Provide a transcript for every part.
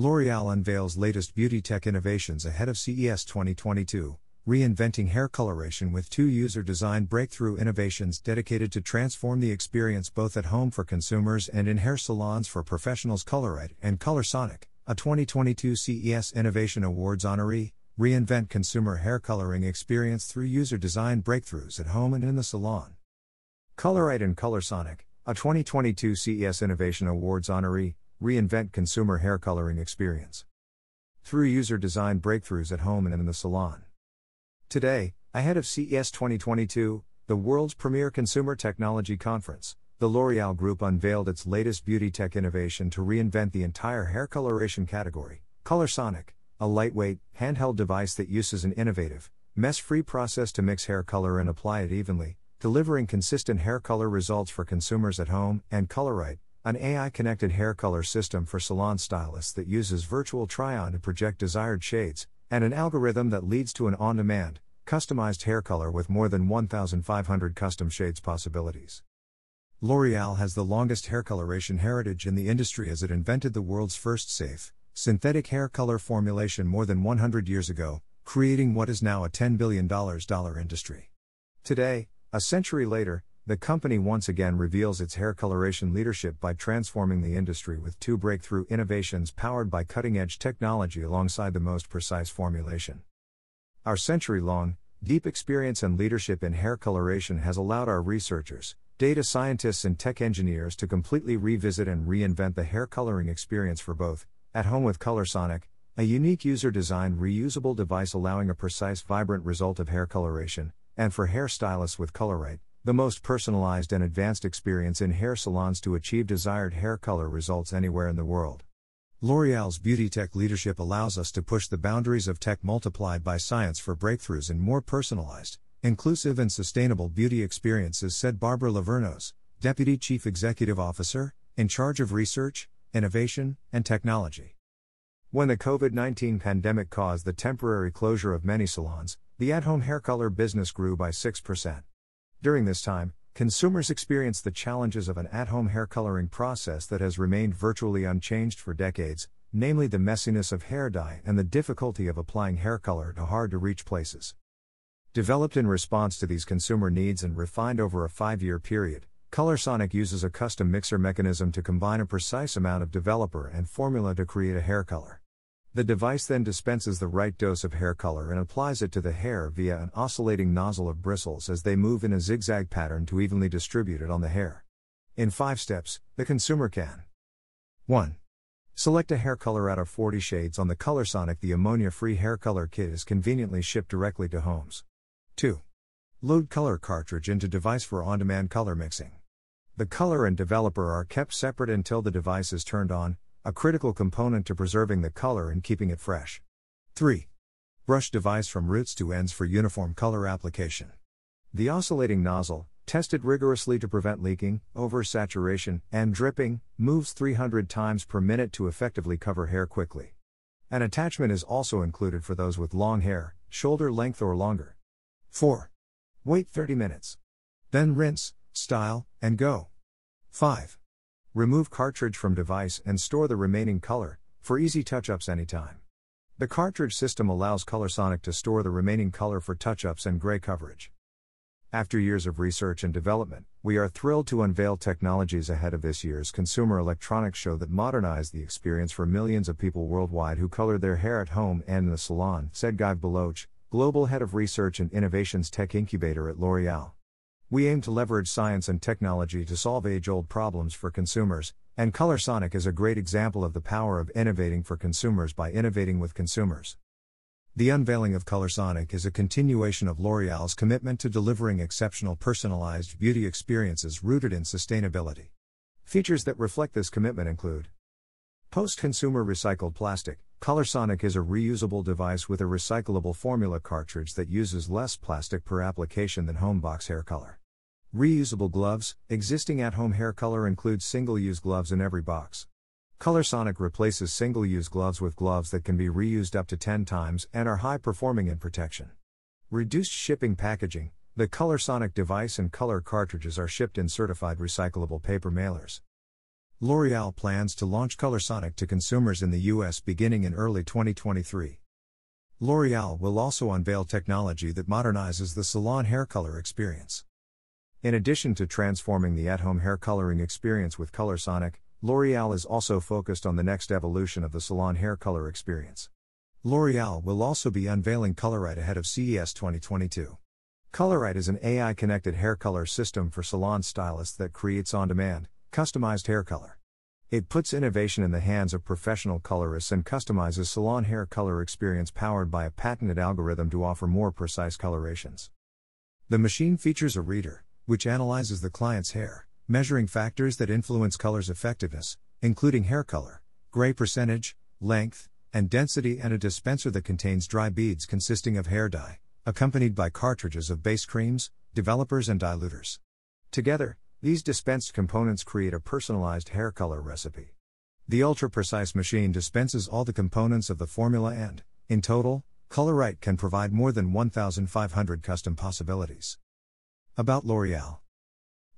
L'Oreal unveils latest beauty tech innovations ahead of CES 2022, reinventing hair coloration with two user designed breakthrough innovations dedicated to transform the experience both at home for consumers and in hair salons for professionals. Coloright and Colorsonic, a 2022 CES Innovation Awards honoree, reinvent consumer hair coloring experience through user designed breakthroughs at home and in the salon. Coloright and Colorsonic, a 2022 CES Innovation Awards honoree, reinvent consumer hair coloring experience through user designed breakthroughs at home and in the salon. Today, ahead of CES 2022, the world's premier consumer technology conference, the L'Oreal Group unveiled its latest beauty tech innovation to reinvent the entire hair coloration category, Colorsonic, a lightweight, handheld device that uses an innovative, mess free process to mix hair color and apply it evenly, delivering consistent hair color results for consumers at home, and Coloright, an AI connected hair color system for salon stylists that uses virtual try on to project desired shades, and an algorithm that leads to an on demand, customized hair color with more than 1,500 custom shades possibilities. L'Oreal has the longest hair coloration heritage in the industry as it invented the world's first safe, synthetic hair color formulation more than 100 years ago, creating what is now a $10 billion industry. Today, a century later, the company once again reveals its hair coloration leadership by transforming the industry with two breakthrough innovations powered by cutting edge technology alongside the most precise formulation. Our century long, deep experience and leadership in hair coloration has allowed our researchers, data scientists, and tech engineers to completely revisit and reinvent the hair coloring experience for both, at home with Colorsonic, a unique user designed reusable device allowing a precise, vibrant result of hair coloration, and for hairstylists with Coloright the most personalized and advanced experience in hair salons to achieve desired hair color results anywhere in the world. L'Oreal's beauty tech leadership allows us to push the boundaries of tech multiplied by science for breakthroughs in more personalized, inclusive, and sustainable beauty experiences, said Barbara Lavernos, Deputy Chief Executive Officer, in charge of research, innovation, and technology. When the COVID 19 pandemic caused the temporary closure of many salons, the at home hair color business grew by 6%. During this time, consumers experienced the challenges of an at home hair coloring process that has remained virtually unchanged for decades, namely the messiness of hair dye and the difficulty of applying hair color to hard to reach places. Developed in response to these consumer needs and refined over a five year period, Colorsonic uses a custom mixer mechanism to combine a precise amount of developer and formula to create a hair color. The device then dispenses the right dose of hair color and applies it to the hair via an oscillating nozzle of bristles as they move in a zigzag pattern to evenly distribute it on the hair. In five steps, the consumer can 1. Select a hair color out of 40 shades on the Colorsonic. The ammonia free hair color kit is conveniently shipped directly to homes. 2. Load color cartridge into device for on demand color mixing. The color and developer are kept separate until the device is turned on, a critical component to preserving the color and keeping it fresh. 3. Brush device from roots to ends for uniform color application. The oscillating nozzle, tested rigorously to prevent leaking, oversaturation, and dripping, moves 300 times per minute to effectively cover hair quickly. An attachment is also included for those with long hair, shoulder length or longer. 4. Wait 30 minutes. Then rinse, style, and go. 5. Remove cartridge from device and store the remaining color, for easy touch ups anytime. The cartridge system allows Colorsonic to store the remaining color for touch ups and gray coverage. After years of research and development, we are thrilled to unveil technologies ahead of this year's Consumer Electronics Show that modernize the experience for millions of people worldwide who color their hair at home and in the salon, said Guy Balooch, Global Head of Research and Innovations Tech Incubator at L'Oreal. We aim to leverage science and technology to solve age old problems for consumers, and Colorsonic is a great example of the power of innovating for consumers by innovating with consumers. The unveiling of Colorsonic is a continuation of L'Oreal's commitment to delivering exceptional personalized beauty experiences rooted in sustainability. Features that reflect this commitment include Post consumer recycled plastic. Colorsonic is a reusable device with a recyclable formula cartridge that uses less plastic per application than Homebox hair color. Reusable gloves existing at home hair color includes single use gloves in every box. Colorsonic replaces single use gloves with gloves that can be reused up to 10 times and are high performing in protection. Reduced shipping packaging The Colorsonic device and color cartridges are shipped in certified recyclable paper mailers. L'Oreal plans to launch Colorsonic to consumers in the US beginning in early 2023. L'Oreal will also unveil technology that modernizes the salon hair color experience. In addition to transforming the at home hair coloring experience with Colorsonic, L'Oreal is also focused on the next evolution of the salon hair color experience. L'Oreal will also be unveiling Coloright ahead of CES 2022. Coloright is an AI connected hair color system for salon stylists that creates on demand, customized hair color. It puts innovation in the hands of professional colorists and customizes salon hair color experience powered by a patented algorithm to offer more precise colorations. The machine features a reader, which analyzes the client's hair, measuring factors that influence color's effectiveness, including hair color, gray percentage, length, and density, and a dispenser that contains dry beads consisting of hair dye, accompanied by cartridges of base creams, developers, and diluters. Together, these dispensed components create a personalized hair color recipe. The ultra precise machine dispenses all the components of the formula and, in total, Coloright can provide more than 1,500 custom possibilities. About L'Oreal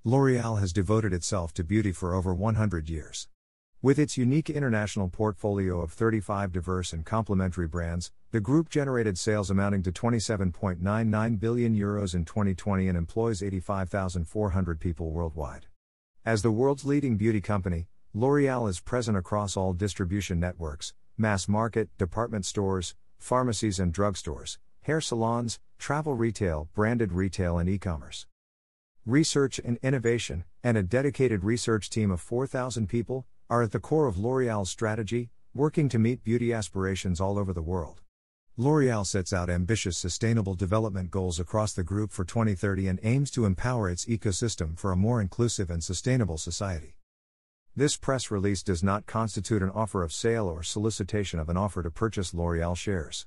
L'Oreal has devoted itself to beauty for over 100 years. With its unique international portfolio of 35 diverse and complementary brands, the group generated sales amounting to 27.99 billion euros in 2020 and employs 85,400 people worldwide. As the world's leading beauty company, L'Oreal is present across all distribution networks, mass market, department stores, pharmacies and drugstores, hair salons, travel retail, branded retail and e-commerce research and innovation, and a dedicated research team of 4,000 people, are at the core of L'Oreal's strategy, working to meet beauty aspirations all over the world. L'Oreal sets out ambitious sustainable development goals across the group for 2030 and aims to empower its ecosystem for a more inclusive and sustainable society. This press release does not constitute an offer of sale or solicitation of an offer to purchase L'Oreal shares.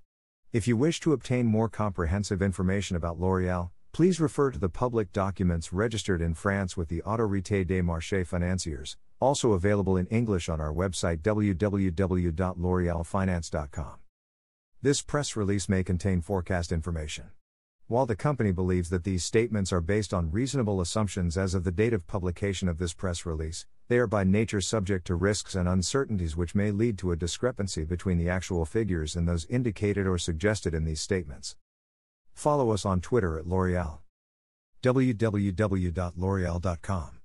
If you wish to obtain more comprehensive information about L'Oreal, Please refer to the public documents registered in France with the Autorité des Marchés Financiers, also available in English on our website www.l'orealfinance.com. This press release may contain forecast information. While the company believes that these statements are based on reasonable assumptions as of the date of publication of this press release, they are by nature subject to risks and uncertainties which may lead to a discrepancy between the actual figures and those indicated or suggested in these statements. Follow us on Twitter at L'Oreal. www.l'oreal.com